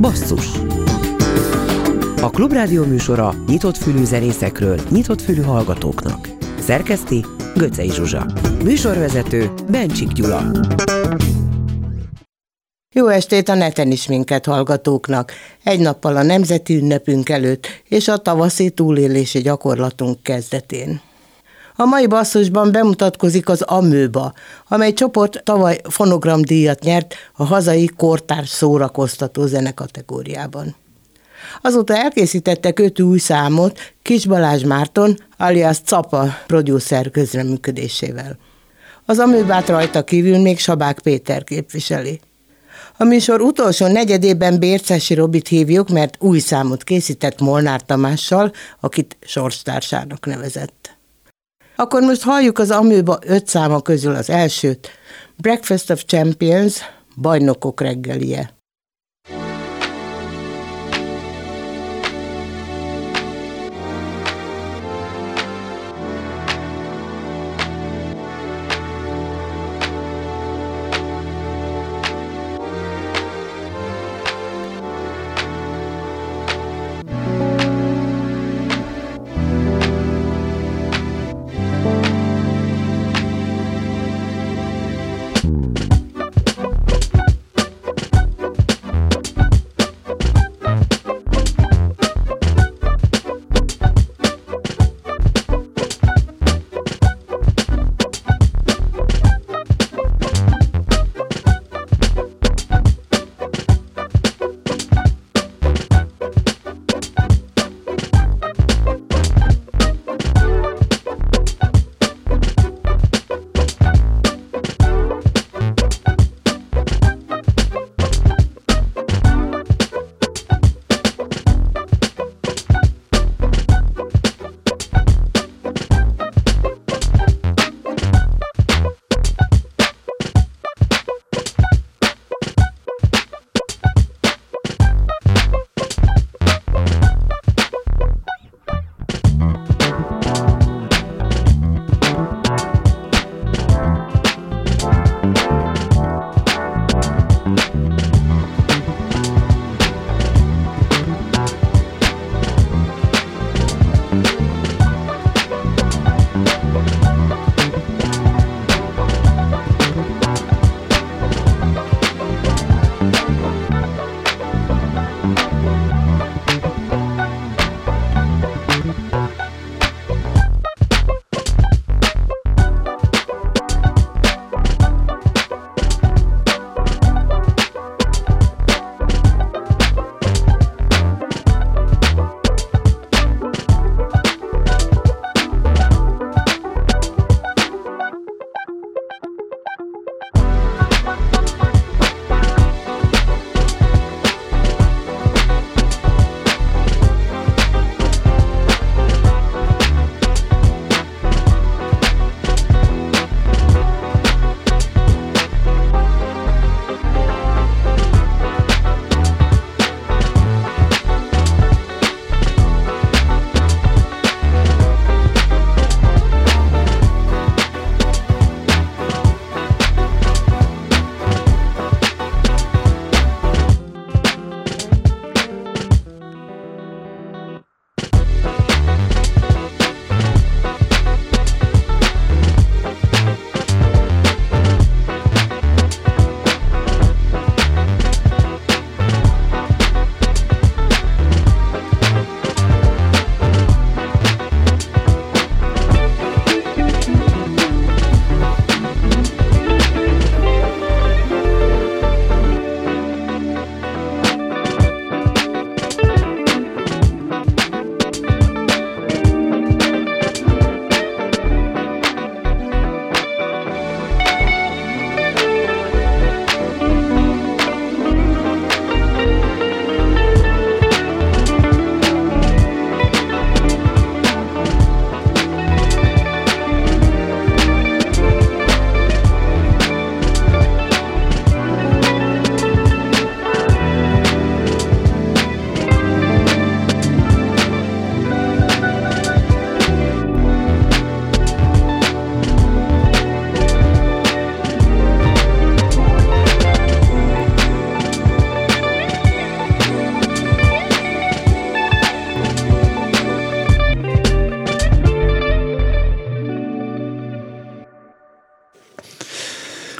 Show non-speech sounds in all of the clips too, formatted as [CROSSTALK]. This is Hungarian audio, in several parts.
Basszus A Klubrádió műsora nyitott fülű zenészekről, nyitott fülű hallgatóknak. Szerkeszti Göcej Zsuzsa. Műsorvezető Bencsik Gyula. Jó estét a neten is minket hallgatóknak, egy nappal a nemzeti ünnepünk előtt és a tavaszi túlélési gyakorlatunk kezdetén. A mai basszusban bemutatkozik az Amőba, amely csoport tavaly fonogramdíjat nyert a hazai kortárs szórakoztató zene kategóriában. Azóta elkészítettek öt új számot Kis Balázs Márton, alias Capa producer közreműködésével. Az Amőbát rajta kívül még Sabák Péter képviseli. A műsor utolsó negyedében Bércesi Robit hívjuk, mert új számot készített Molnár Tamással, akit sorstársának nevezett. Akkor most halljuk az Amőba öt száma közül az elsőt, Breakfast of Champions, bajnokok reggelie.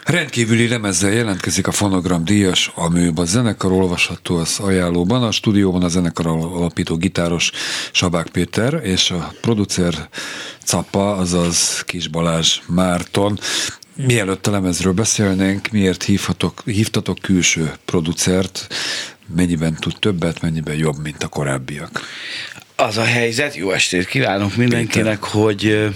Rendkívüli lemezzel jelentkezik a fonogram díjas, a műba zenekar olvasható az ajánlóban. A stúdióban a zenekar alapító gitáros Sabák Péter és a producer Capa, azaz Kis Balázs Márton. Mielőtt a lemezről beszélnénk, miért hívhatok, hívtatok külső producert, mennyiben tud többet, mennyiben jobb, mint a korábbiak? Az a helyzet, jó estét kívánok mindenkinek, Péter. hogy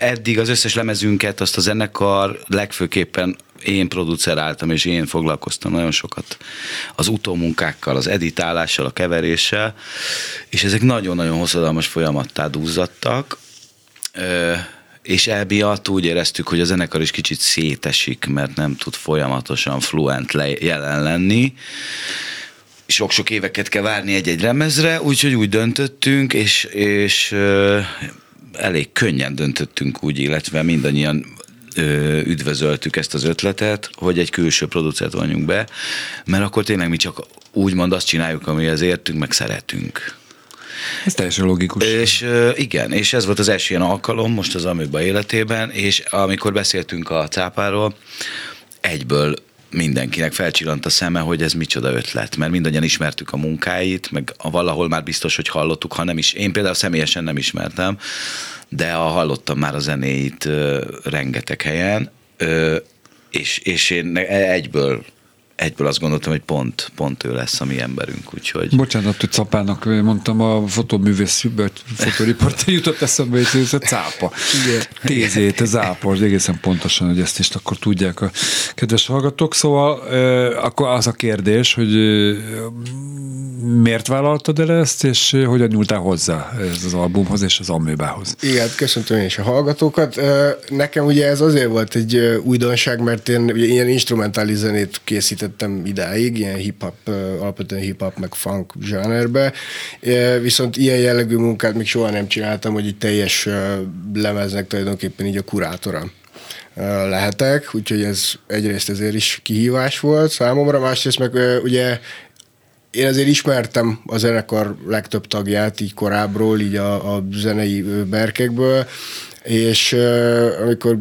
eddig az összes lemezünket, azt a zenekar legfőképpen én produceráltam, és én foglalkoztam nagyon sokat az utómunkákkal, az editálással, a keveréssel, és ezek nagyon-nagyon hosszadalmas folyamattá duzzadtak, és emiatt úgy éreztük, hogy a zenekar is kicsit szétesik, mert nem tud folyamatosan fluent jelen lenni, sok-sok éveket kell várni egy-egy lemezre, úgyhogy úgy döntöttünk, és, és elég könnyen döntöttünk úgy, illetve mindannyian üdvözöltük ezt az ötletet, hogy egy külső producert vonjunk be, mert akkor tényleg mi csak úgymond azt csináljuk, amihez értünk, meg szeretünk. Ez teljesen logikus. És igen, és ez volt az első ilyen alkalom most az Amőba életében, és amikor beszéltünk a cápáról, egyből mindenkinek felcsillant a szeme, hogy ez micsoda ötlet, mert mindannyian ismertük a munkáit, meg a valahol már biztos, hogy hallottuk, ha nem is, én például személyesen nem ismertem, de a hallottam már a zenéit ö, rengeteg helyen, ö, és, és én egyből egyből azt gondoltam, hogy pont, pont ő lesz a mi emberünk, úgyhogy... Bocsánat, hogy Capának mondtam, a fotóművész, fotóriporter jutott eszembe, hogy ez a cápa. Tézét, ez ápa, egészen pontosan, hogy ezt is akkor tudják a kedves hallgatók. Szóval akkor az a kérdés, hogy miért vállaltad el ezt, és hogyan nyúltál hozzá ez az albumhoz és az Amőbához? Igen, köszöntöm én is a hallgatókat. Nekem ugye ez azért volt egy újdonság, mert én ugye ilyen instrumentális zenét készítettem idáig, ilyen hip-hop, alapvetően hip-hop meg funk zsánerbe, viszont ilyen jellegű munkát még soha nem csináltam, hogy egy teljes lemeznek tulajdonképpen így a kurátora lehetek, úgyhogy ez egyrészt ezért is kihívás volt számomra, másrészt meg ugye én azért ismertem a zenekar legtöbb tagját így korábbról, így a, a zenei berkekből, és uh, amikor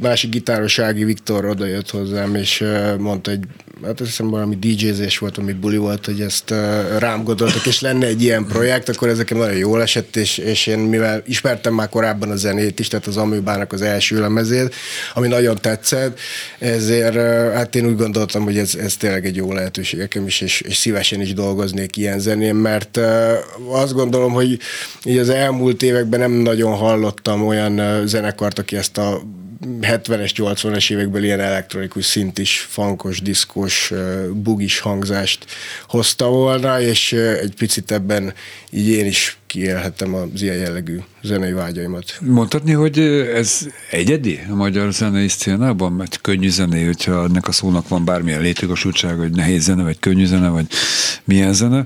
másik gitáros Ági Viktor odajött hozzám, és uh, mondta, hogy hát azt hiszem valami DJ-zés volt, amit buli volt, hogy ezt uh, rám gondoltak, és lenne egy ilyen projekt, akkor ezeken nagyon jól esett, és, és én mivel ismertem már korábban a zenét is, tehát az Amőbának az első lemezét, ami nagyon tetszett, ezért uh, hát én úgy gondoltam, hogy ez, ez tényleg egy jó lehetőség nekem is, és, és szívesen is dolgoznék ilyen zenén, mert uh, azt gondolom, hogy így az elmúlt években nem nagyon hallottam olyan zenekart, aki ezt a 70-es, 80-es évekből ilyen elektronikus szintis, fankos, diszkos, bugis hangzást hozta volna, és egy picit ebben így én is kiélhettem az ilyen jellegű zenei vágyaimat. Mondhatni, hogy ez egyedi a magyar zenei szcénában, mert könnyű zené, hogyha ennek a szónak van bármilyen létjogosultság, hogy nehéz zene, vagy könnyű zene, vagy milyen zene.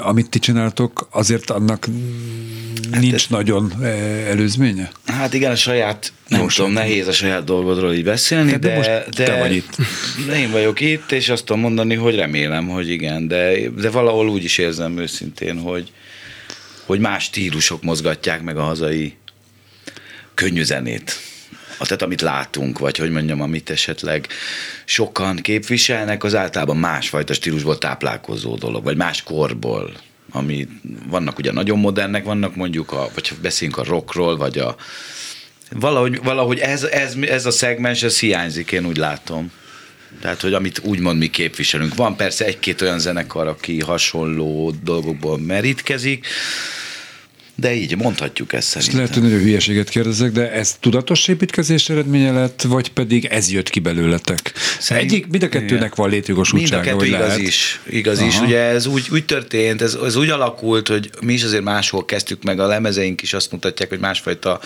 Amit ti csináltok, azért annak hát nincs ez... nagyon előzménye? Hát igen, a saját, nem Most tudom, nehéz a saját dolgodról így beszélni, hát de, de, most de te vagy itt. Én vagyok itt, és azt tudom mondani, hogy remélem, hogy igen, de, de valahol úgy is érzem őszintén, hogy, hogy más stílusok mozgatják meg a hazai könnyű zenét. Tehát amit látunk, vagy hogy mondjam, amit esetleg sokan képviselnek, az általában másfajta stílusból táplálkozó dolog, vagy más korból ami vannak ugye nagyon modernek, vannak mondjuk, a, vagy beszéljünk a rockról, vagy a valahogy, valahogy ez, ez, ez a szegmens, ez hiányzik, én úgy látom. Tehát, hogy amit úgymond mi képviselünk. Van persze egy-két olyan zenekar, aki hasonló dolgokból merítkezik, de így mondhatjuk ezt szerintem. lehet, hogy nagyon hülyeséget kérdezek, de ez tudatos építkezés eredménye lett, vagy pedig ez jött ki belőletek? Szerint, Egyik, mind a kettőnek van létjogosultsága, Mind a kettő igaz lehet. is. Igaz Aha. is. Ugye ez úgy, úgy történt, ez, ez úgy alakult, hogy mi is azért máshol kezdtük meg, a lemezeink is azt mutatják, hogy másfajta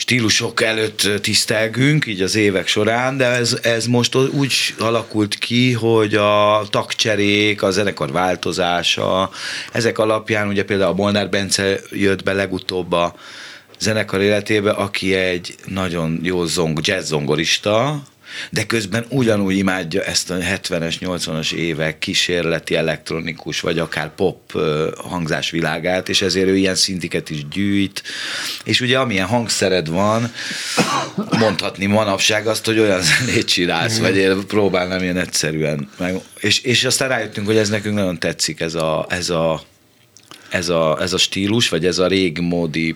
stílusok előtt tisztelgünk, így az évek során, de ez, ez most úgy alakult ki, hogy a tagcserék, a zenekar változása, ezek alapján ugye például a Molnár Bence jött be legutóbb a zenekar életébe, aki egy nagyon jó zong, jazz zongorista, de közben ugyanúgy imádja ezt a 70-es, 80-as évek kísérleti elektronikus, vagy akár pop hangzás világát, és ezért ő ilyen szintiket is gyűjt, és ugye amilyen hangszered van, mondhatni manapság azt, hogy olyan [LAUGHS] zenét csinálsz, vagy én próbálnám ilyen egyszerűen. Meg, és, és aztán rájöttünk, hogy ez nekünk nagyon tetszik, ez a, ez a, ez a, ez a stílus, vagy ez a régmódi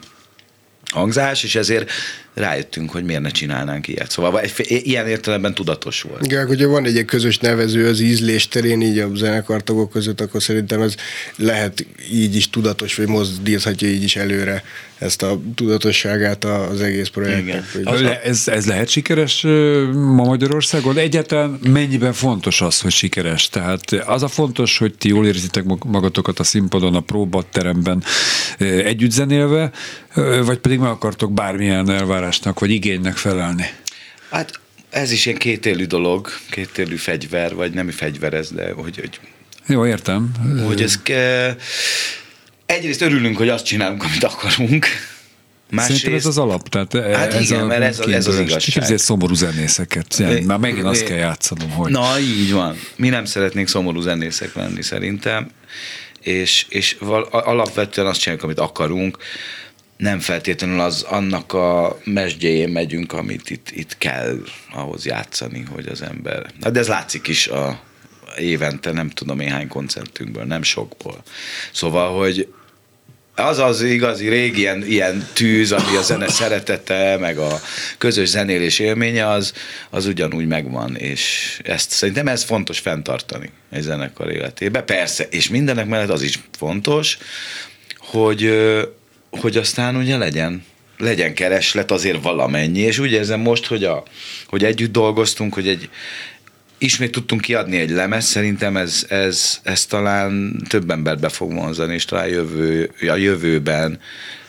hangzás, és ezért rájöttünk, hogy miért ne csinálnánk ilyet. Szóval egy, ilyen értelemben tudatos volt. Igen, hogyha van egy közös nevező az ízlés terén, így a zenekartagok között, akkor szerintem ez lehet így is tudatos, vagy mozdíthatja így is előre ezt a tudatosságát az egész projektnek. Igen. Ez, ez lehet sikeres ma Magyarországon? Egyáltalán mennyiben fontos az, hogy sikeres? Tehát az a fontos, hogy ti jól érzitek magatokat a színpadon, a próbateremben együtt zenélve, vagy pedig meg akartok bármilyen elvárásnak vagy igénynek felelni? Hát ez is ilyen kétélű dolog, kétélű fegyver, vagy nem fegyver ez, de hogy, hogy jó, értem. Hogy ez ke... egyrészt örülünk, hogy azt csinálunk, amit akarunk, Másrészt... Szerintem ez az alap, tehát hát ez, igen, a mert ez, a, ez az igazság. Képzelj szomorú zenészeket, é, már megint azt kell játszanom, hogy... Na, így van. Mi nem szeretnénk szomorú zenészek lenni szerintem, és, és val, alapvetően azt csináljuk, amit akarunk, nem feltétlenül az annak a mesdjéjén megyünk, amit itt, itt kell ahhoz játszani, hogy az ember... De ez látszik is a évente, nem tudom én hány koncertünkből, nem sokból. Szóval, hogy az az igazi régi ilyen, ilyen tűz, ami a zene szeretete, meg a közös zenélés élménye, az, az ugyanúgy megvan, és ezt szerintem ez fontos fenntartani egy zenekar életébe. Persze, és mindenek mellett az is fontos, hogy, hogy aztán ugye legyen legyen kereslet azért valamennyi, és úgy érzem most, hogy, a, hogy együtt dolgoztunk, hogy egy, ismét tudtunk kiadni egy lemez, szerintem ez, ez, ez talán több embert be fog vonzani, és talán jövő, a jövőben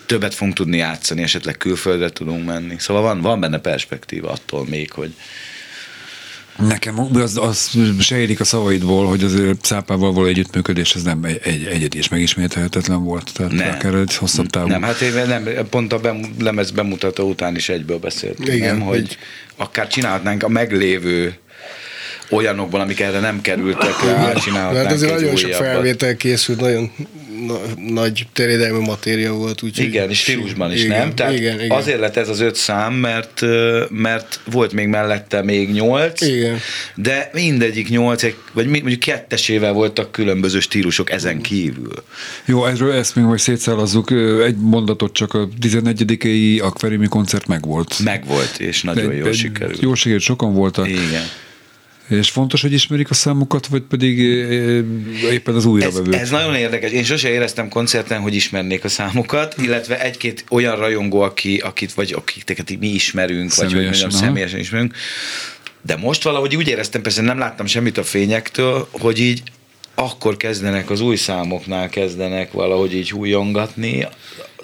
többet fogunk tudni játszani, esetleg külföldre tudunk menni. Szóval van, van benne perspektíva attól még, hogy, Nekem az, az sejlik a szavaidból, hogy az szápával való együttműködés ez nem egy, egy egyedi és megismételhetetlen volt. Tehát nem. akár egy hosszabb távú. Nem, hát én nem, pont a bem, lemez bemutató után is egyből beszéltünk, Igen, nem, hogy, akár csinálhatnánk a meglévő olyanokból, amik erre nem kerültek rá, csinálhatnánk Hát azért nagyon sok felvétel készült, nagyon na, nagy terjedelmű matéria volt. Úgy, igen, és stílusban is, igen, nem? Tehát igen, igen. azért lett ez az öt szám, mert, mert volt még mellette még nyolc, igen. de mindegyik nyolc, vagy mondjuk kettesével voltak különböző stílusok ezen kívül. Jó, erről ezt még majd szétszállazzuk. Egy mondatot csak a 11 akváriumi koncert megvolt. Megvolt, és nagyon de, jól sikerült. Jó sikerült, sokan voltak. Igen. És fontos, hogy ismerik a számukat, vagy pedig éppen az újravevők? Ez, ez nagyon érdekes. Én sose éreztem koncerten, hogy ismernék a számukat, illetve egy-két olyan rajongó, aki, akit, vagy akiket mi ismerünk, személyesen, vagy hogy mondjam, személyesen ismerünk. De most valahogy úgy éreztem, persze nem láttam semmit a fényektől, hogy így akkor kezdenek az új számoknál kezdenek valahogy így hújongatni,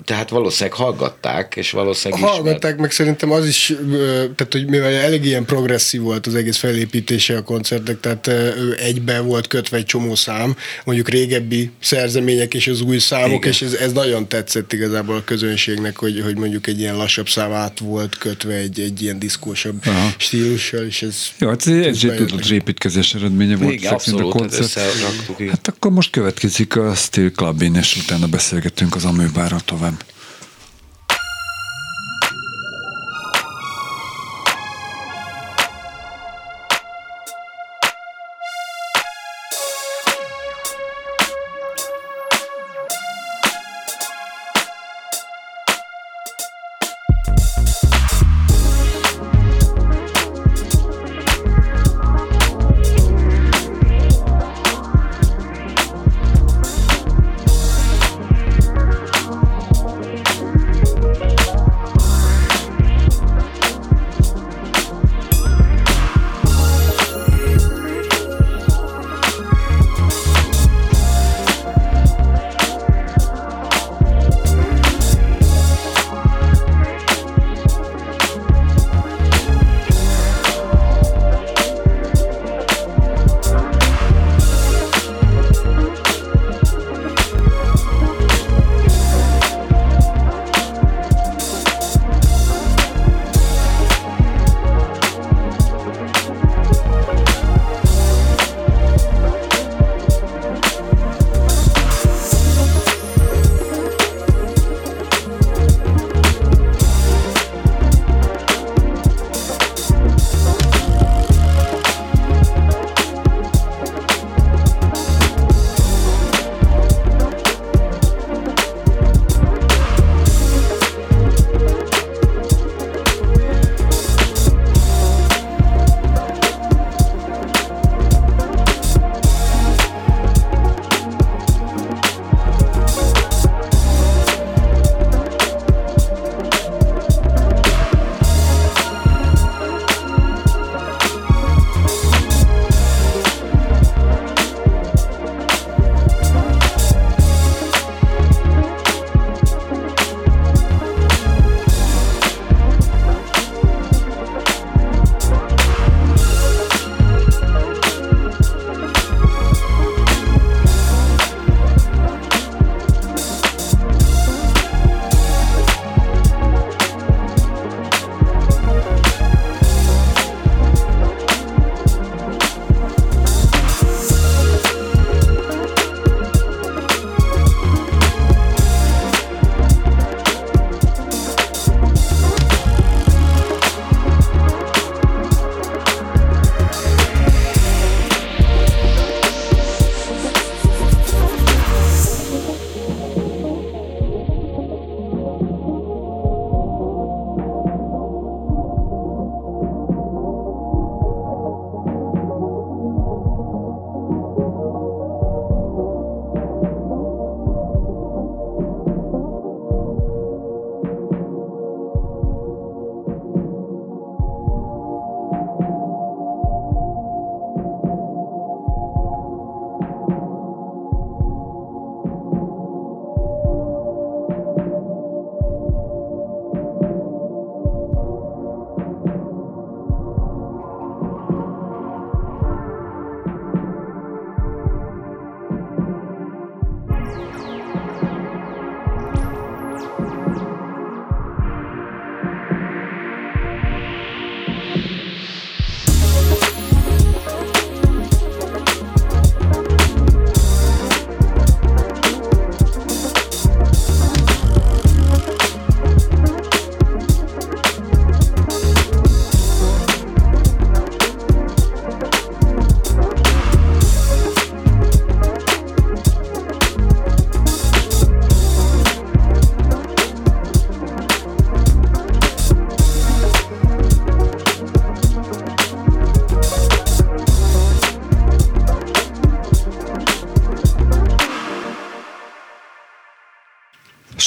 tehát valószínűleg hallgatták, és valószínűleg Hallgatták, ismert. meg szerintem az is, tehát hogy mivel elég ilyen progresszív volt az egész felépítése a koncertek, tehát ő egyben volt kötve egy csomó szám, mondjuk régebbi szerzemények és az új számok, Igen. és ez, ez nagyon tetszett igazából a közönségnek, hogy, hogy mondjuk egy ilyen lassabb szám át volt kötve egy, egy ilyen diszkósabb Aha. stílussal, és ez... Jó, hát ez egy tudott építkezés eredménye volt. Igen, abszolút, a koncert. Hát akkor most következik a Steel Clubin, és utána beszélgetünk az Amőbárral tovább. вам.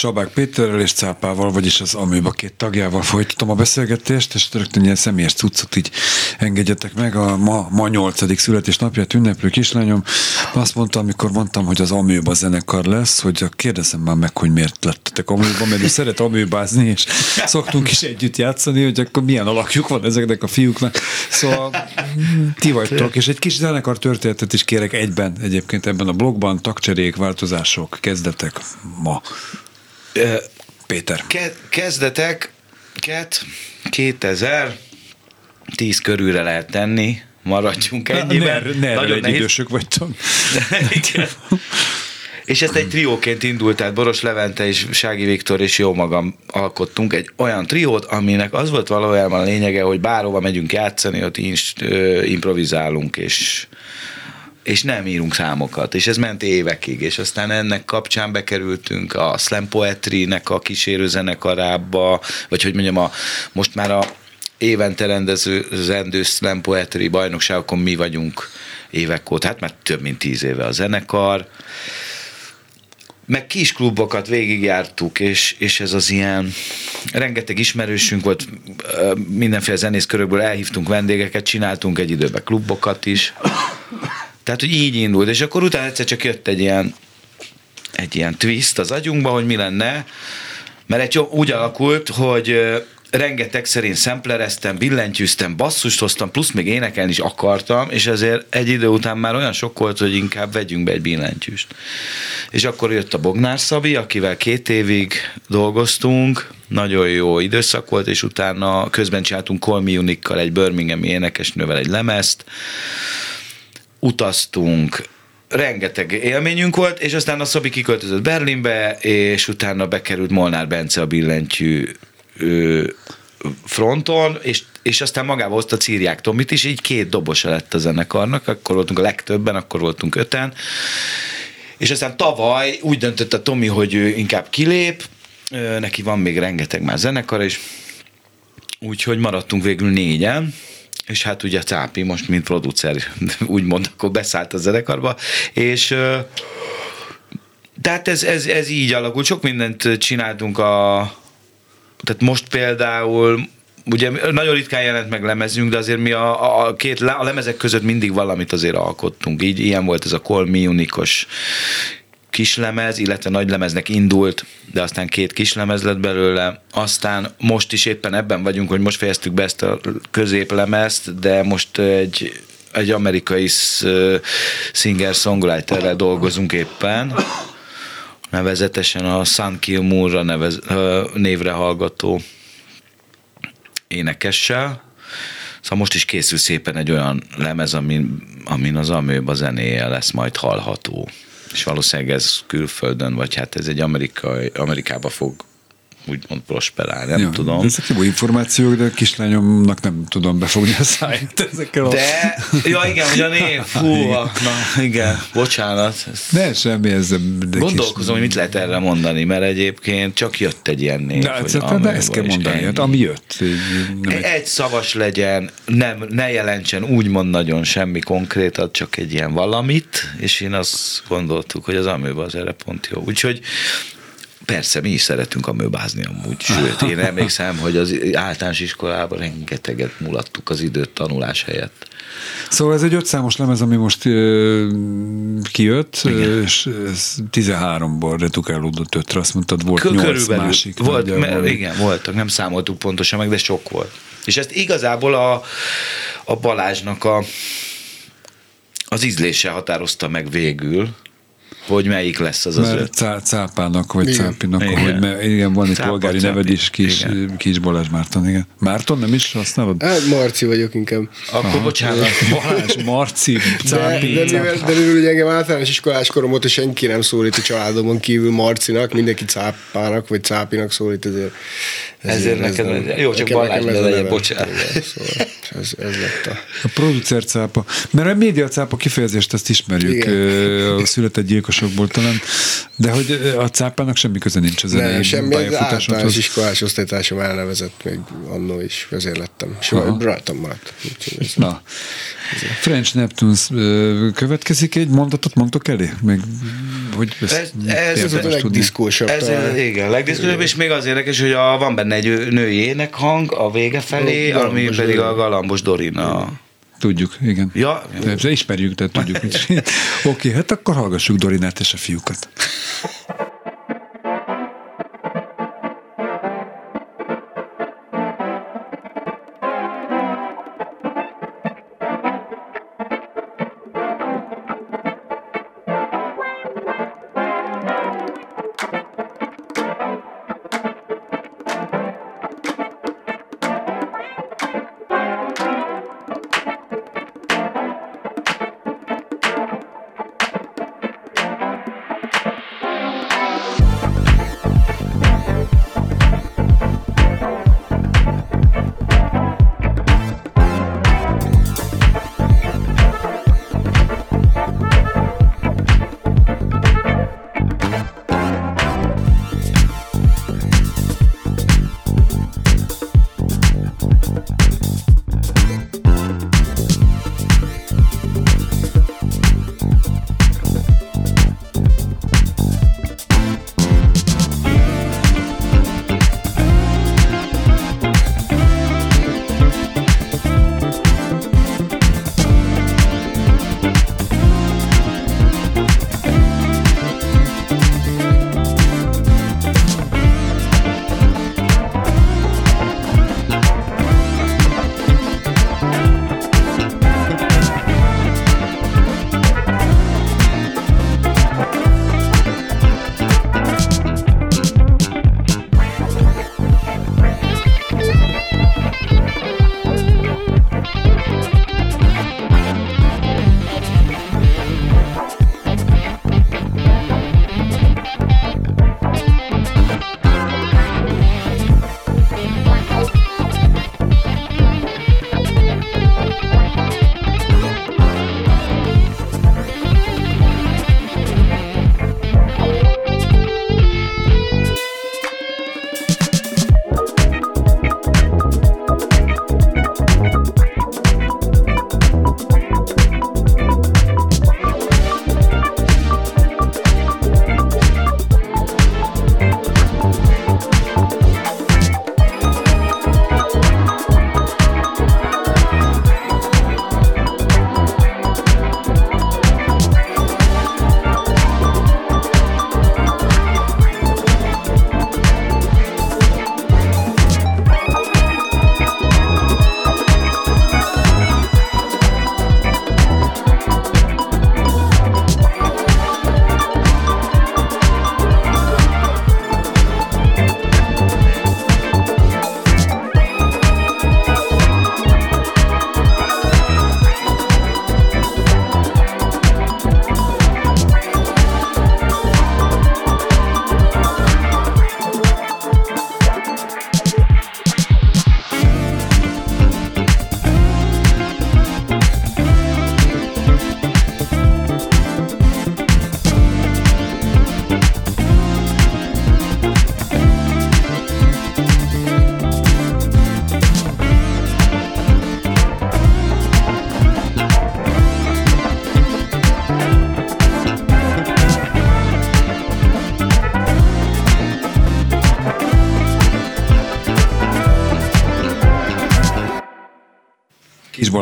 Sabák Péterrel és Cápával, vagyis az Amőba két tagjával folytatom a beszélgetést, és rögtön ilyen személyes cuccot így engedjetek meg. A ma, ma 8. születésnapját ünneplő kislányom azt mondta, amikor mondtam, hogy az Amőba zenekar lesz, hogy kérdezem már meg, hogy miért lettetek Amőba, mert ő szeret amőbázni, és szoktunk is együtt játszani, hogy akkor milyen alakjuk van ezeknek a fiúknak. Szóval ti vagytok, és egy kis zenekar történetet is kérek egyben egyébként ebben a blogban, tagcserék, változások, kezdetek ma. Péter. Ke- kezdetek, ket 2010 körülre lehet tenni, maradjunk ennyiben. Ne, ne, Nagyon egy idősök vagytok. [LAUGHS] És ezt egy trióként indult, tehát Boros Levente és Sági Viktor és jó magam alkottunk egy olyan triót, aminek az volt valójában a lényege, hogy bárhova megyünk játszani, ott inst, ö, improvizálunk, és és nem írunk számokat, és ez ment évekig, és aztán ennek kapcsán bekerültünk a Slam Poetry-nek a kísérő zenekarába, vagy hogy mondjam, a, most már a évente rendező zendő Slam Poetry bajnokságokon mi vagyunk évek óta, hát már több mint tíz éve a zenekar, meg kis klubokat végigjártuk, és, és ez az ilyen, rengeteg ismerősünk volt, mindenféle zenészkörökből elhívtunk vendégeket, csináltunk egy időben klubokat is, tehát, hogy így indult, és akkor utána egyszer csak jött egy ilyen, egy ilyen twist az agyunkba, hogy mi lenne, mert egy úgy alakult, hogy rengeteg szerint szemplereztem, billentyűztem, basszust hoztam, plusz még énekelni is akartam, és ezért egy idő után már olyan sok volt, hogy inkább vegyünk be egy billentyűst. És akkor jött a Bognár Szabi, akivel két évig dolgoztunk, nagyon jó időszak volt, és utána közben csináltunk Call Me Unique-kal egy Birminghami énekesnővel egy lemezt, utaztunk, rengeteg élményünk volt, és aztán a Szabi kiköltözött Berlinbe, és utána bekerült Molnár Bence a billentyű fronton, és, és aztán magába hozta Círiák Tomit is, így két dobosa lett a zenekarnak, akkor voltunk a legtöbben, akkor voltunk öten, és aztán tavaly úgy döntött a Tomi, hogy ő inkább kilép, neki van még rengeteg már zenekar, és úgyhogy maradtunk végül négyen, és hát ugye Cápi most, mint producer, [LAUGHS] úgymond, akkor beszállt a zenekarba, és tehát ez, ez, ez így alakult, sok mindent csináltunk a, tehát most például ugye nagyon ritkán jelent meg lemezünk, de azért mi a, a, két a lemezek között mindig valamit azért alkottunk. Így ilyen volt ez a Call Me Unikos kislemez, illetve nagy lemeznek indult, de aztán két kislemez lett belőle. Aztán most is éppen ebben vagyunk, hogy most fejeztük be ezt a középlemezt, de most egy, egy amerikai singer-songwriterrel dolgozunk éppen, nevezetesen a Sun Kill Moore nevez, névre hallgató énekessel. Szóval most is készül szépen egy olyan lemez, amin, amin az amőba zenéje lesz majd hallható. És valószínűleg ez külföldön, vagy hát ez egy Amerikai, Amerikába fog úgymond prosperálni, nem ja, tudom. De ezek jó információk, de a kislányomnak nem tudom befogni a száját ezekkel De, a... ja igen, hogy a név, [LAUGHS] fú, na igen, bocsánat. Ne, semmi ezzel. Gondolkozom, hogy mit lehet erre mondani, mert egyébként csak jött egy ilyen név. De, hogy de ezt kell mondani, hát ami jött. Nem egy, egy szavas legyen, nem, ne jelentsen úgymond nagyon semmi konkrétat, csak egy ilyen valamit, és én azt gondoltuk, hogy az amőben az erre pont jó. Úgyhogy Persze, mi is szeretünk a műbázni amúgy, sőt, én emlékszem, hogy az általános iskolában rengeteget mulattuk az időt tanulás helyett. Szóval ez egy ötszámos lemez, ami most ö, kijött, Igen. és 13-ból retukálódott ötre, azt mondtad, volt K- 8 másik. Volt, mert, igen, voltak, nem számoltuk pontosan meg, de sok volt. És ezt igazából a, a Balázsnak a, az ízlése határozta meg végül, hogy melyik lesz az Mert az öt. Cá, cápának, vagy igen. cápinak, igen. Hogy me, igen, van egy Cápa, polgári cápi. neved is, kis, igen. kis Balázs Márton, igen. Márton nem is használod? Hát Marci vagyok inkább. Akkor Aha. bocsánat. [LAUGHS] Balázs, Marci, cápi. De, de, mivel, de mivel ugye engem általános iskolás korom óta senki nem szólít a családomon kívül Marcinak, mindenki cápának, vagy cápinak szólít, ezért ezért, ezért neked, nem, jó, csak Balázs ne legyen, bocsánat. Szóval ez, ez lett a... A producer cápa. Mert a média cápa kifejezést ezt ismerjük Igen. a született gyilkosokból talán, de hogy a cápának semmi köze nincs az Nem, semmi, az általános iskolás osztálytársam elnevezett még annó is, ezért lettem. És rajtam maradt. Na, French Neptunes következik egy mondatot, mondtok elé? Még hogy Ez- ez- Ez a legdiszkósabb. Ez igen, legdiszkusabb, és még az érdekes, hogy a, van benne egy női énekhang a vége felé, Galambos ami pedig a. Galambos Dorina. Tudjuk, igen. Ja. De ismerjük, de tudjuk. [LAUGHS] Oké, okay, hát akkor hallgassuk Dorinát és a fiúkat.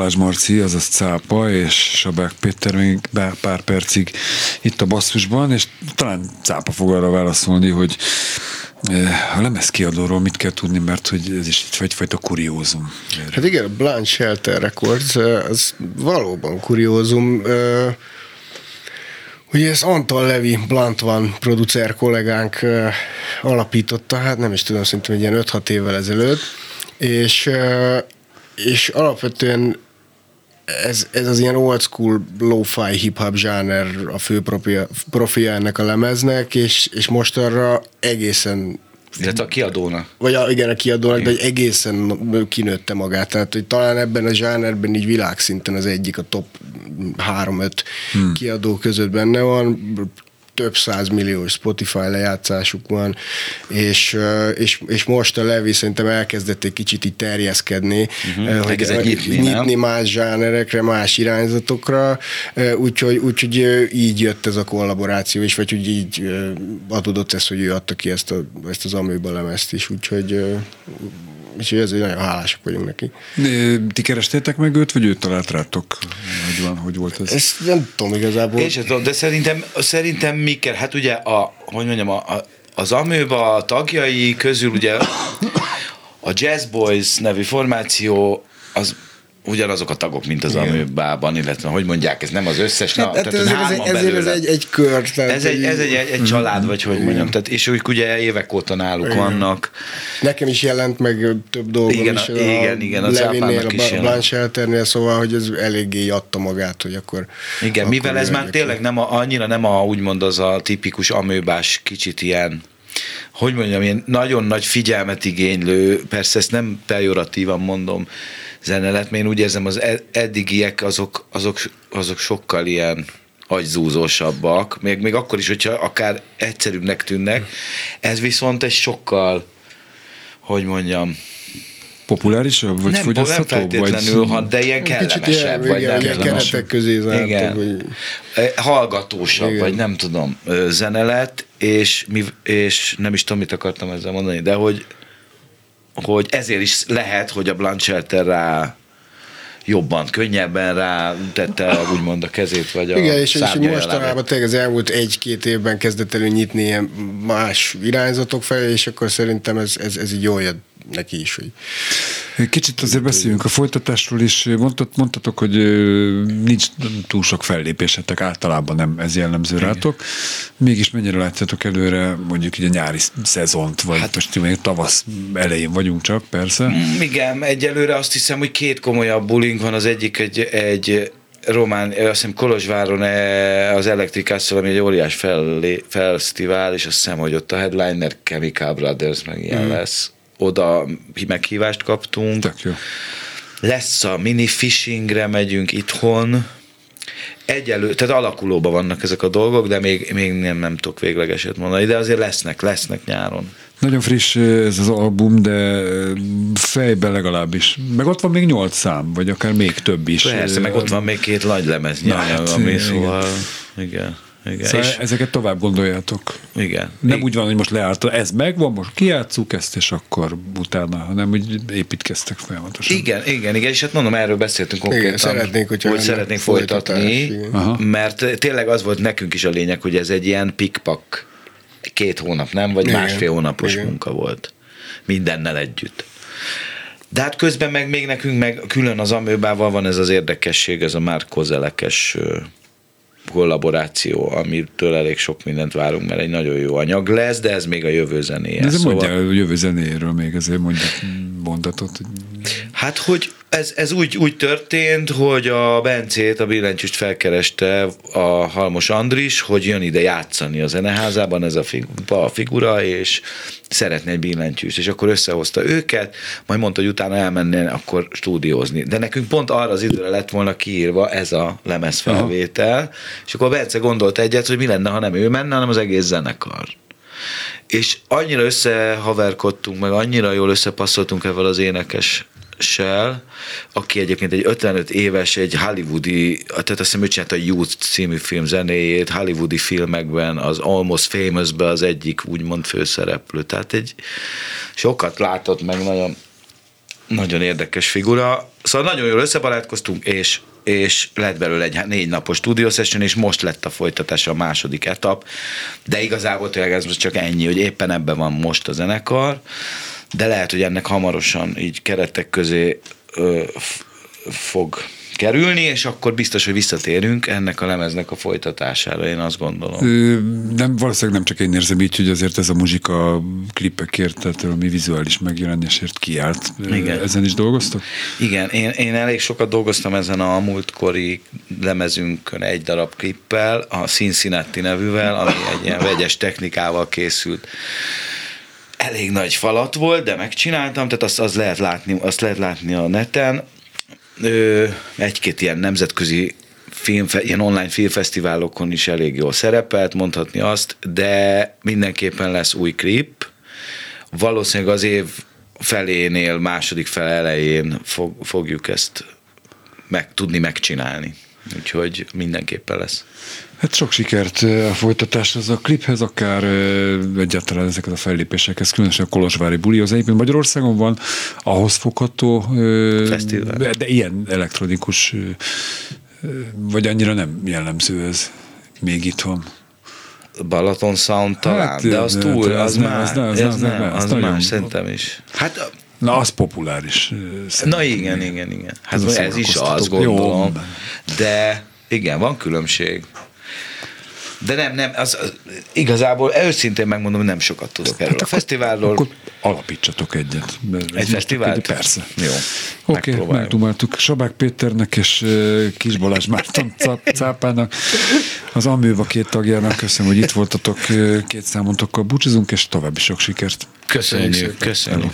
Balázs Marci, azaz Cápa, és Sabák Péter még bár pár percig itt a basszusban, és talán Cápa fog arra válaszolni, hogy eh, a lemez kiadóról mit kell tudni, mert hogy ez is egyfajta kuriózum. Hát igen, a Blunt Shelter Records, eh, az valóban kuriózum. eh, Ugye ezt Antal Levi Blunt van producer kollégánk alapította, hát nem is tudom, szerintem egy ilyen 5-6 évvel ezelőtt, és, és alapvetően ez, ez az ilyen old school lo-fi hip-hop zsáner a fő profia, profia ennek a lemeznek, és, és most arra egészen Illetve a kiadónak. vagy a, igen, a kiadónak, de hogy egészen kinőtte magát. Tehát, hogy talán ebben a zsánerben így világszinten az egyik a top 3-5 hmm. kiadó között benne van. Több milliós Spotify lejátszásuk van, és, és, és most a Levi szerintem elkezdett egy kicsit így terjeszkedni, uh-huh. hogy nyitni, nyitni más zsánerekre, más irányzatokra, úgyhogy, úgyhogy így jött ez a kollaboráció is, vagy hogy így adódott ez, hogy ő adta ki ezt, a, ezt az amőba lemezt is, úgyhogy és ezért nagyon hálásak vagyunk neki. Ti kerestétek meg őt, vagy őt talált rátok? Hogy van, hogy volt ez? Ezt nem tudom igazából. Én sem tudom, de szerintem, szerintem mi kell, hát ugye a, hogy mondjam, a, a, az Amőba a tagjai közül ugye a Jazz Boys nevű formáció az ugyanazok a tagok, mint az amőbában, illetve hogy mondják, ez nem az összes, na, hát, tehát ez, ez, ezért ez egy, egy kör. Ez egy, ez egy, egy, egy család, vagy hogy mondjam, tehát, és ők ugye évek óta náluk igen. vannak. Nekem is jelent meg több dolgom igen, is. A, igen, igen, az Levinnél, a Blanche Shelternél, szóval, hogy ez eléggé adta magát, hogy akkor... Igen, akkor mivel ez már tényleg nem a, annyira nem a, úgymond az a tipikus amőbás kicsit ilyen hogy mondjam, ilyen nagyon nagy figyelmet igénylő, persze ezt nem pejoratívan mondom, zene lett, én úgy érzem, az e- eddigiek azok, azok, azok sokkal ilyen agyzúzósabbak, még, még akkor is, hogyha akár egyszerűbbnek tűnnek, ez viszont egy sokkal, hogy mondjam, populárisabb, vagy nem, fogyaszthatóbb? Nem feltétlenül, vagy... de ilyen kellemesebb, ilyen, vagy igen, nem keretek közé zártak, igen. vagy... Hallgatósabb, igen. vagy nem tudom, zene lett, és, mi, és nem is tudom, mit akartam ezzel mondani, de hogy hogy ezért is lehet, hogy a Blanchelter rá jobban, könnyebben rá tette úgymond a kezét, vagy a Igen, és, és mostanában tényleg az elmúlt egy-két évben kezdett elő nyitni ilyen más irányzatok felé, és akkor szerintem ez, ez, ez így jól jött neki is. Hogy Kicsit azért beszéljünk a folytatásról is. Mondtat, mondtatok, hogy nincs túl sok fellépésetek, általában nem ez jellemző Igen. rátok. Mégis mennyire látjátok előre mondjuk így a nyári szezont, vagy hát, most még tavasz elején vagyunk csak, persze. Mm, igen, egyelőre azt hiszem, hogy két komolyabb bullying van. Az egyik egy, egy román, azt hiszem Kolozsváron az Elektrikászol, ami egy óriás fel, felsztivál, és azt hiszem, hogy ott a headliner Chemical Brothers meg ilyen mm. lesz oda meghívást kaptunk. Tök jó. Lesz a mini fishingre megyünk itthon. Egyelő, tehát alakulóban vannak ezek a dolgok, de még, még nem, nem tudok véglegeset mondani, de azért lesznek, lesznek nyáron. Nagyon friss ez az album, de fejben legalábbis. Meg ott van még nyolc szám, vagy akár még több is. Persze, meg ott van még két nagy lemez nyáron, hát, ami szóval, igen. Igen. Szóval és ezeket tovább gondoljátok. Igen. Nem igen. úgy van, hogy most leállt, ez megvan, most kiátszuk ezt, és akkor utána, hanem úgy építkeztek folyamatosan. Igen, igen, igen, és hát mondom, erről beszéltünk konkrétan. Igen, szeretnénk, hogy, hogy szeretnénk folytatni, mert tényleg az volt nekünk is a lényeg, hogy ez egy ilyen pikpak két hónap, nem? Vagy igen, másfél hónapos igen. munka volt. Mindennel együtt. De hát közben meg még nekünk meg külön az amőbával van ez az érdekesség, ez a már kozelekes kollaboráció, amitől elég sok mindent várunk, mert egy nagyon jó anyag lesz, de ez még a jövő zenéje. Ez szóval... mondja a jövő zenéjéről még ezért mondjuk mondatot. Hát, hogy ez, ez úgy, úgy történt, hogy a Bencét, a billentyűst felkereste a Halmos Andris, hogy jön ide játszani a zeneházában ez a, a figura, és szeretne egy billentyűst, és akkor összehozta őket, majd mondta, hogy utána elmenni akkor stúdiózni. De nekünk pont arra az időre lett volna kiírva ez a lemezfelvétel, Aha. és akkor a Bence gondolt egyet, hogy mi lenne, ha nem ő menne, hanem az egész zenekar és annyira összehaverkodtunk, meg annyira jól összepasszoltunk ezzel az énekes Shell, aki egyébként egy 55 éves, egy hollywoodi, tehát azt hiszem, ő csinálta a Youth című film zenéjét, hollywoodi filmekben, az Almost famous az egyik úgymond főszereplő. Tehát egy sokat látott meg, nagyon, nagyon érdekes figura. Szóval nagyon jól összebarátkoztunk, és és lett belőle egy négy napos studio session, és most lett a folytatása a második etap, de igazából tényleg ez most csak ennyi, hogy éppen ebben van most a zenekar, de lehet, hogy ennek hamarosan így keretek közé ö, fog kerülni, és akkor biztos, hogy visszatérünk ennek a lemeznek a folytatására, én azt gondolom. Ö, nem, valószínűleg nem csak én érzem így, hogy azért ez a muzsika klipekért, tehát a mi vizuális megjelenésért kiállt. Igen. Ezen is dolgoztak? Igen, én, én elég sokat dolgoztam ezen a múltkori lemezünkön egy darab klippel, a Cincinnati nevűvel, ami egy ilyen vegyes technikával készült elég nagy falat volt, de megcsináltam, tehát azt, azt, lehet, látni, azt lehet látni a neten. Ö, egy-két ilyen nemzetközi film, ilyen online filmfesztiválokon is elég jól szerepelt, mondhatni azt, de mindenképpen lesz új klip. Valószínűleg az év felénél, második fel elején fog, fogjuk ezt meg, tudni megcsinálni. Úgyhogy mindenképpen lesz. Hát sok sikert a folytatáshoz, a kliphez, akár egyáltalán ezeket a fellépésekhez, különösen a Kolozsvári buli. Az egyébként Magyarországon van ahhoz fogható, Fesztivál. de ilyen elektronikus, vagy annyira nem jellemző ez még itthon. Balaton Sound talán, hát, de az túl, az, az, már, az, az, az, nem, az, az más, szerintem is. Hát Na, az populáris. Na igen, igen, igen. Hát ez, ez is az, gondolom. Jó. De igen, van különbség. De nem, nem, az, az igazából őszintén megmondom, nem sokat tudok hát erről hát a fesztiválról. Akkor alapítsatok egyet. Egy fesztivált? Persze. Jó, Oké, okay, megdumáltuk Sabák Péternek és Kis Balázs Márton [LAUGHS] Cápának, az Amőva két tagjának. Köszönöm, hogy itt voltatok. Két számontokkal búcsúzunk, és további sok sikert. Köszönjük. Köszönjük.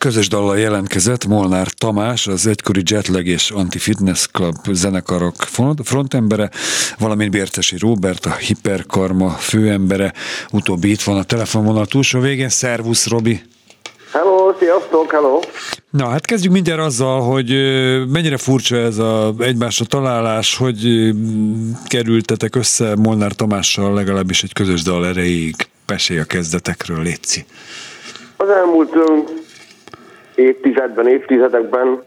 Közös dallal jelentkezett Molnár Tamás, az egykori Jetlag és Anti-Fitness Club zenekarok frontembere, valamint Bércesi Róbert, a Hiperkarma főembere. Utóbbi itt van a telefonvonal túlsó végén. Szervusz, Robi! Hello, sziasztok, hello! Na, hát kezdjük mindjárt azzal, hogy mennyire furcsa ez a egymásra találás, hogy kerültetek össze Molnár Tamással legalábbis egy közös dal erejéig. Pesélj a kezdetekről, Léci. Az elmúlt évtizedben, évtizedekben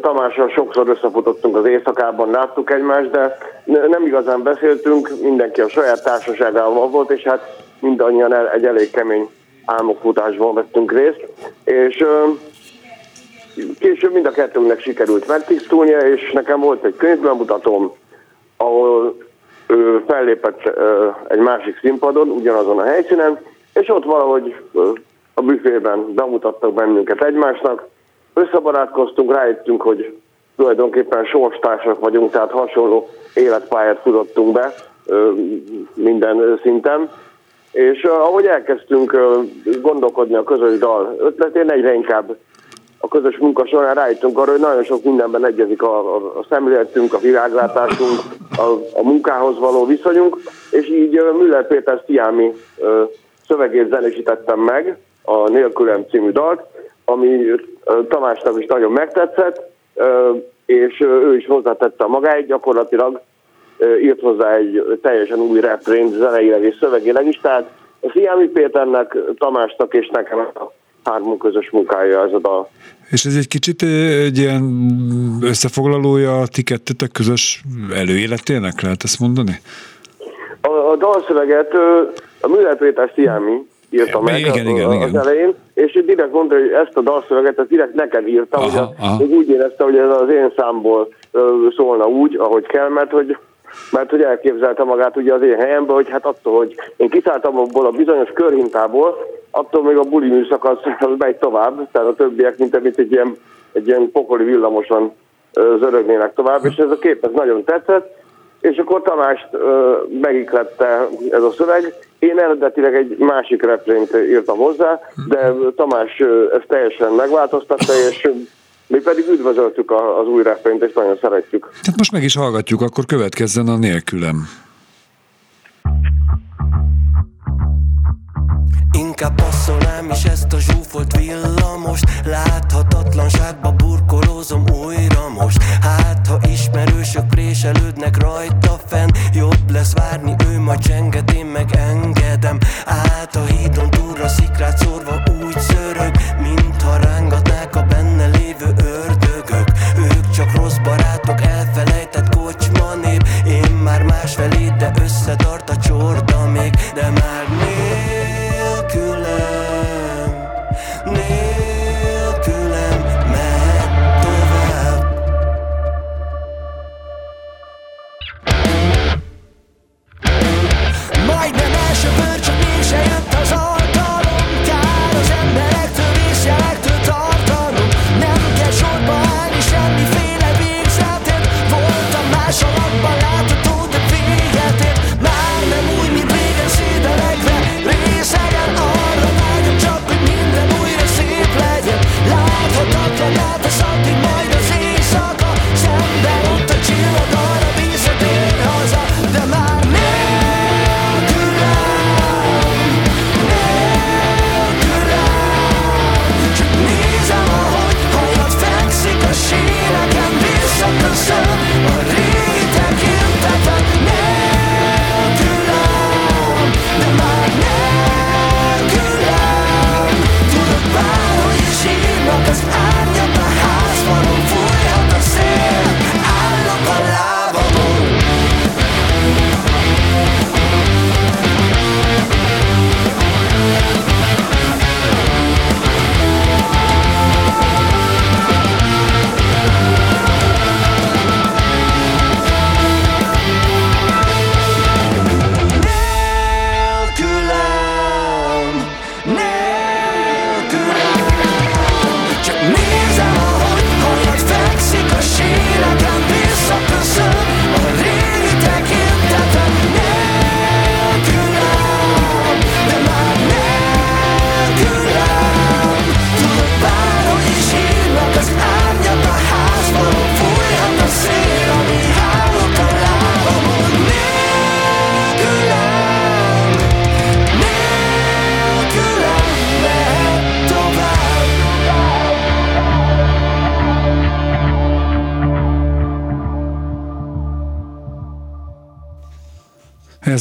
Tamással sokszor összefutottunk az éjszakában, láttuk egymást, de nem igazán beszéltünk, mindenki a saját társaságával volt, és hát mindannyian egy elég kemény álmokfutásban vettünk részt, és később mind a kettőnknek sikerült megtisztulnia, és nekem volt egy könyvbemutatóm, ahol ő fellépett egy másik színpadon, ugyanazon a helyszínen, és ott valahogy a büfében bemutattak bennünket egymásnak, összebarátkoztunk, rájöttünk, hogy tulajdonképpen sorstársak vagyunk, tehát hasonló életpályát futottunk be minden szinten, és ahogy elkezdtünk gondolkodni a közös dal ötletén, egyre inkább a közös munka során rájöttünk arra, hogy nagyon sok mindenben egyezik a, a, a szemléletünk, a világlátásunk, a, a munkához való viszonyunk, és így Müller Péter Sziámi szövegét zenésítettem meg, a Nélkülem című dalt, ami Tamásnak is nagyon megtetszett, és ő is hozzátette a magáit, gyakorlatilag írt hozzá egy teljesen új refrént zeneileg és szövegileg is, tehát a Sziámi Péternek, Tamásnak és nekem a hármunk közös munkája ez a dal. És ez egy kicsit egy ilyen összefoglalója a ti kettetek közös előéletének, lehet ezt mondani? A, a dalszöveget a Müller Péter Sziámi írta meg igen, igen, igen, az igen. elején, és direkt mondta, hogy ezt a dalszöveget, ezt direkt neked írtam, aha, ugye, aha. úgy érezte, hogy ez az én számból szólna úgy, ahogy kell, mert hogy mert hogy elképzelte magát ugye az én helyembe, hogy hát attól, hogy én kiszálltam abból a bizonyos körhintából, attól még a buli műszak az, az megy tovább, tehát a többiek, mint, mint egy ilyen, egy ilyen pokoli villamosan zörögnének tovább, és ez a kép ez nagyon tetszett, és akkor Tamást megiklette ez a szöveg. Én eredetileg egy másik refrént írtam hozzá, de Tamás ezt teljesen megváltoztatta, és mi pedig üdvözöltük az új refrént, és nagyon szeretjük. Tehát most meg is hallgatjuk, akkor következzen a nélkülem. Inkább passzolnám is ezt a zsúfolt villamost. Láthatatlanságba burkolózom újra most. Hát ha ismerősök préselődnek rajta fenn Jobb lesz várni, ő majd csenget, én meg engedem. Át a hídon túlra szikrát szórva úgy szörög Mintha rángatnák a benne lévő ördögök. Ők csak rossz barátok, elfelejtett kocsma nép Én már másfelé, de összetart a csorda még De már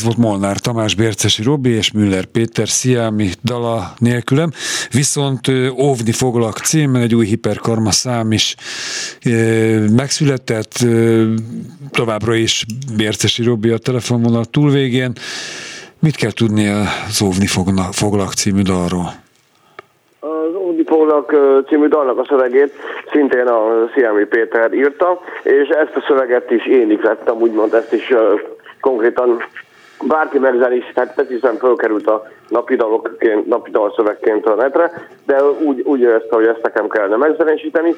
volt Molnár Tamás, Bércesi Robi és Müller Péter Sziámi dala nélkülem, viszont óvni foglak címen egy új hiperkarma szám is megszületett, továbbra is Bércesi Robi a telefonvonal túlvégén. Mit kell tudni az óvni foglak című dalról? Ö, című dalnak a szövegét szintén a Sziámi Péter írta, és ezt a szöveget is én iklettem, úgymond ezt is konkrétan bárki megzenésítette, hiszen fölkerült a napi, dalokként, napi dalszövegként a netre, de úgy, úgy érezte, hogy ezt nekem kellene megzenésíteni.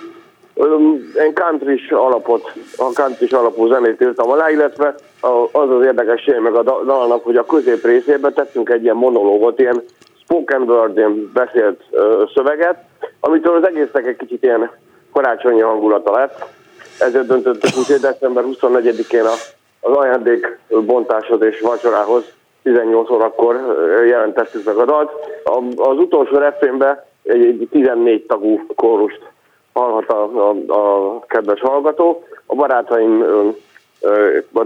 Én country alapot, a country alapú zenét írtam alá, illetve az az érdekessége meg a da- dalnak, hogy a közép részében tettünk egy ilyen monológot, ilyen spoken word, ilyen beszélt szöveget, amitől az egésznek egy kicsit ilyen karácsonyi hangulata lett. Ezért döntöttük úgy, hogy december 24-én a, az ajándék bontáshoz és vacsorához 18 órakor jelentettük meg a dalt. Az utolsó refrénben egy, egy 14 tagú kórust hallhat a, a, a kedves hallgató. A barátaim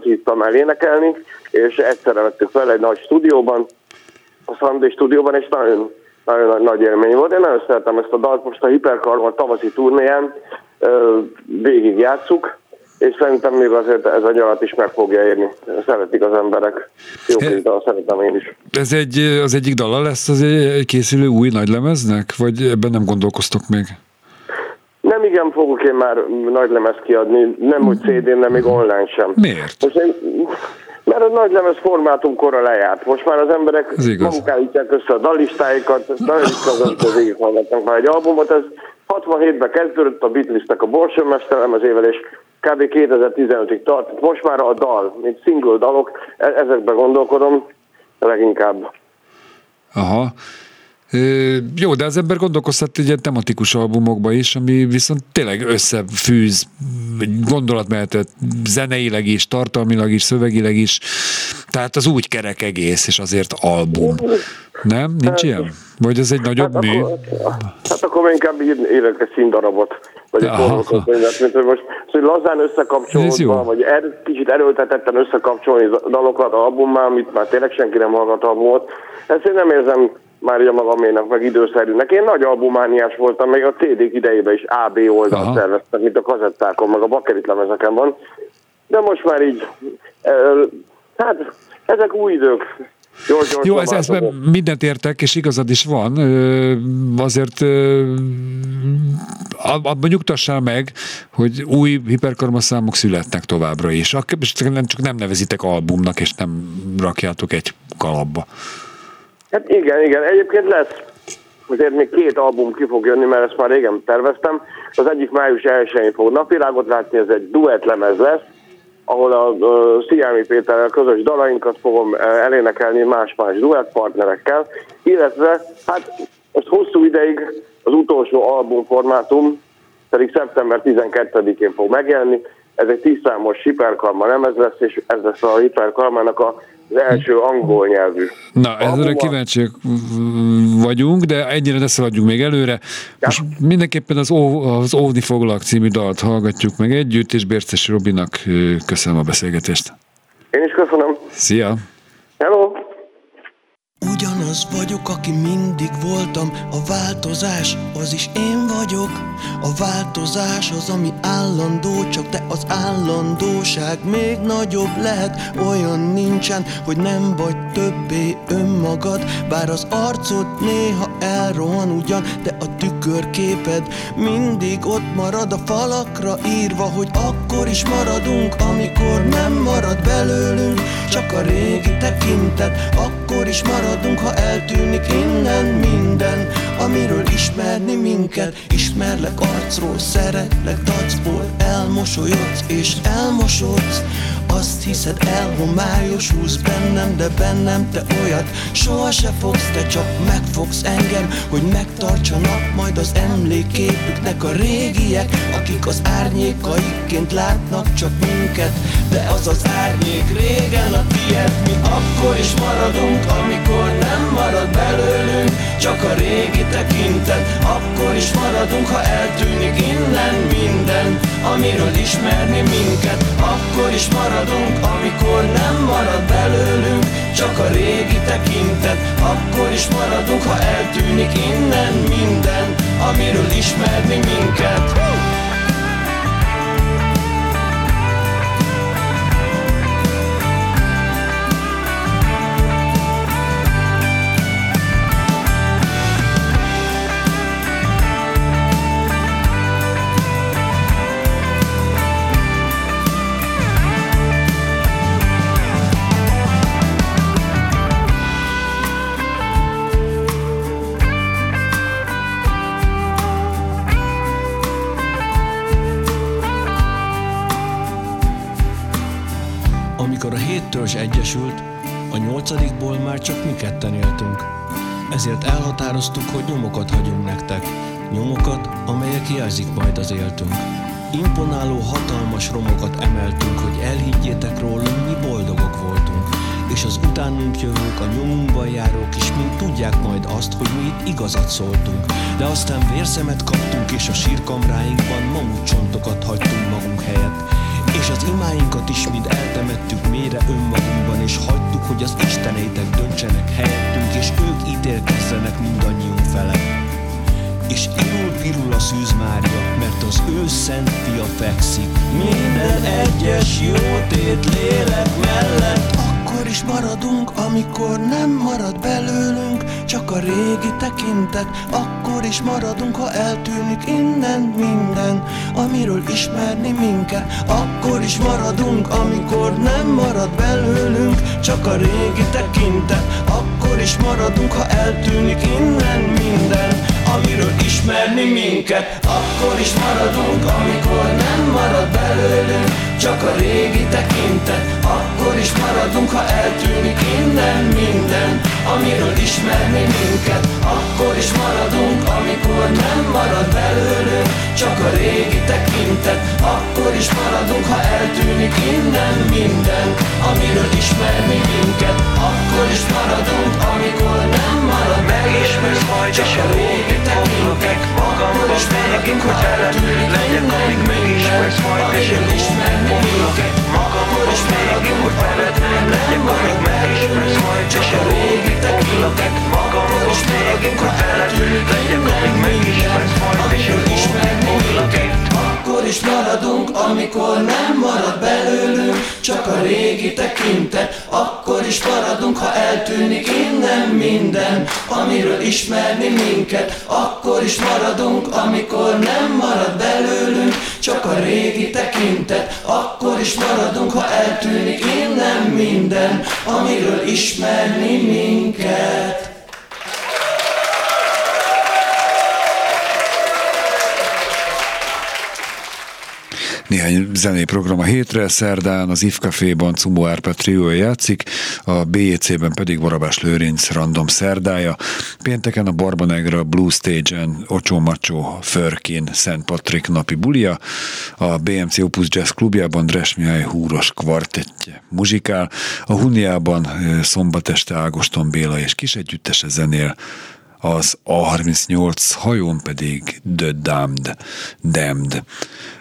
hívtam el énekelni, és egyszerre vettük fel egy nagy stúdióban, a Sunday stúdióban, és nagyon, nagyon nagy, élmény volt. Én nagyon szeretem ezt a dalt, most a Hiperkarma tavaszi turnéján végig játsszuk, és szerintem még azért ez a nyarat is meg fogja érni. Szeretik az emberek. Jó kis dal, szeretem én is. Ez egy, az egyik dala lesz az egy, egy készülő új nagylemeznek, vagy ebben nem gondolkoztok még? Nem igen fogok én már nagy lemez kiadni, nem úgy CD-n, nem még online sem. Miért? Most én, mert a nagy lemez formátum kora lejárt. Most már az emberek maguk állítják össze a dalistáikat, nagyon ritka [LAUGHS] az, hogy végighallgatnak már egy albumot, ez 67-ben kezdődött a Beatlesnek a Borsonmester lemezével, és kb. 2015-ig tart. Most már a dal, mint single dalok, e- ezekben gondolkodom leginkább. Aha. Jó, de az ember gondolkozhat egy ilyen tematikus albumokba is, ami viszont tényleg összefűz gondolatmenetet zeneileg is, tartalmilag is, szövegileg is. Tehát az úgy kerek egész, és azért album. Nem? Nincs ilyen? Vagy ez egy nagyobb hát mű? Akkor, hát akkor inkább érek egy színdarabot, vagy egy forgatókönyvet, mint hogy most hogy lazán összekapcsolódva, vagy er, kicsit erőltetetten összekapcsolni dalokat albummal, amit már tényleg senki nem hallgat albumot. Ezt én nem érzem Mária magaménak, meg időszerűnek. Én nagy albumániás voltam, még a td idejében is AB oldalt szerveztem, mint a kazettákon, meg a bakerit lemezeken van. De most már így, hát ezek új idők. Gyors, gyors Jó, ez, ez mindent értek, és igazad is van. Azért abban nyugtassál meg, hogy új hiperkarmaszámok születnek továbbra is. Csak nem nevezitek albumnak, és nem rakjátok egy kalapba. Hát igen, igen. Egyébként lesz. Azért még két album ki fog jönni, mert ezt már régen terveztem. Az egyik május 1-én fog napvilágot látni, ez egy lemez lesz, ahol a uh, Sziámi Péterrel közös dalainkat fogom elénekelni más-más partnerekkel, illetve hát most hosszú ideig az utolsó albumformátum pedig szeptember 12-én fog megjelenni, ez egy tízszámos hiperkarma lemez lesz, és ez lesz a hiperkarmának a az első angol nyelvű. Na, ezre kíváncsiak vagyunk, de ennyire ne szaladjunk még előre. Ja. Most mindenképpen az, ó, az Óvni Foglak című dalt hallgatjuk meg együtt, és Bérces Robinak köszönöm a beszélgetést. Én is köszönöm. Szia! Hello! Ugyanaz vagyok, aki mindig voltam. A változás, az is én vagyok. A változás az, ami állandó Csak te az állandóság még nagyobb lehet. Olyan nincsen, hogy nem vagy többé önmagad. Bár az arcod néha elrohan ugyan De a tükörképed mindig ott marad. A falakra írva, hogy akkor is maradunk Amikor nem marad belőlünk. Csak a régi tekintet Akkor is marad maradunk, ha eltűnik innen minden Amiről ismerni minket. Ismerlek arcról, szeretlek dacból Elmosolyodsz és elmosodsz azt hiszed elhomályosulsz bennem, de bennem te olyat. Soha se fogsz, te csak megfogsz engem Hogy megtartsanak majd az emlékképüknek a régiek Akik az árnyékaikként látnak csak minket. De az az árnyék régen a tiéd Mi akkor is maradunk, amikor nem marad belőlünk Csak a régi tekintet. Akkor is maradunk, ha eltűnik innen minden Amiről ismerni minket. Akkor is maradunk amikor nem marad belőlünk Csak a régi tekintet. Akkor is maradunk, ha eltűnik innen minden Amiről ismerni minket törzs egyesült, a nyolcadikból már csak mi ketten éltünk. Ezért elhatároztuk, hogy nyomokat hagyunk nektek. Nyomokat, amelyek jelzik majd az éltünk. Imponáló, hatalmas romokat emeltünk, hogy elhiggyétek rólunk, mi boldogok voltunk. És az utánunk jövők, a nyomunkban járók is mind tudják majd azt, hogy mi itt igazat szóltunk. De aztán vérszemet kaptunk, és a sírkamráinkban mamutcsontokat hagytunk magunk helyett. És az imáinkat is mind eltemettük mélyre önmagunkban És hagytuk, hogy az istenétek döntsenek helyettünk És ők ítélkezzenek mindannyiunk fele és irul pirul a szűz Mária, mert az ő szent fia fekszik. Minden egyes jótét lélek mellett akkor is maradunk, amikor nem marad belőlünk Csak a régi tekintet. Akkor is maradunk, ha eltűnik innen minden Amiről ismerni minket. Akkor is maradunk, amikor nem marad belőlünk Csak a régi tekintet. Akkor is maradunk, ha eltűnik innen minden amiről ismerni minket. Akkor is maradunk, amikor nem marad belőlünk Csak a régi tekintet. Akkor is maradunk, ha eltűnik innen minden Amiről ismerni minket. Akkor is maradunk, amikor nem marad belőlünk Csak a régi tekintet. Akkor is maradunk, ha eltűnik innen minden Amiről ismerni minket. Akkor is maradunk, amikor nem Megismersz majd, és a régi tekintek Magamban végig, hogy veled legyek, amíg megismersz majd, és a ismerni minket Amiről ismerni minket Akkor is maradunk, amikor nem marad belőlünk Csak a régi tekintet. Akkor is maradunk, ha eltűnik innen minden Amiről ismerni minket Néhány zenei program a hétre, szerdán az IF Caféban Cumó Árpád triója játszik, a BJC-ben pedig Barabás Lőrinc random szerdája. Pénteken a Barbanegra Blue Stage-en Ocsó Macsó Förkin Szent Patrik napi bulia, a BMC Opus Jazz klubjában Dres Mihály húros kvartettje muzsikál, a Huniában szombat este Ágoston Béla és kis együttese zenél, az A38 hajón pedig The Damned. Damned.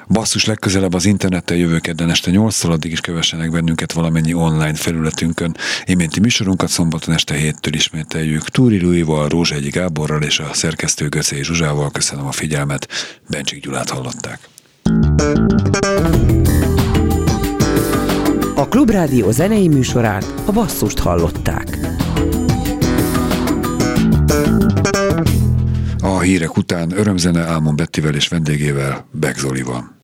Basszus legközelebb az interneten jövő kedden este 8 addig is kövessenek bennünket valamennyi online felületünkön. Iménti műsorunkat szombaton este héttől ismételjük. Túri Lúival, Rózsegyi Gáborral és a szerkesztő Göcé Zsuzsával köszönöm a figyelmet. Bencsik Gyulát hallották. A Klubrádió zenei műsorát a Basszust hallották. A hírek után örömzene Álmon Bettivel és vendégével Begzolival.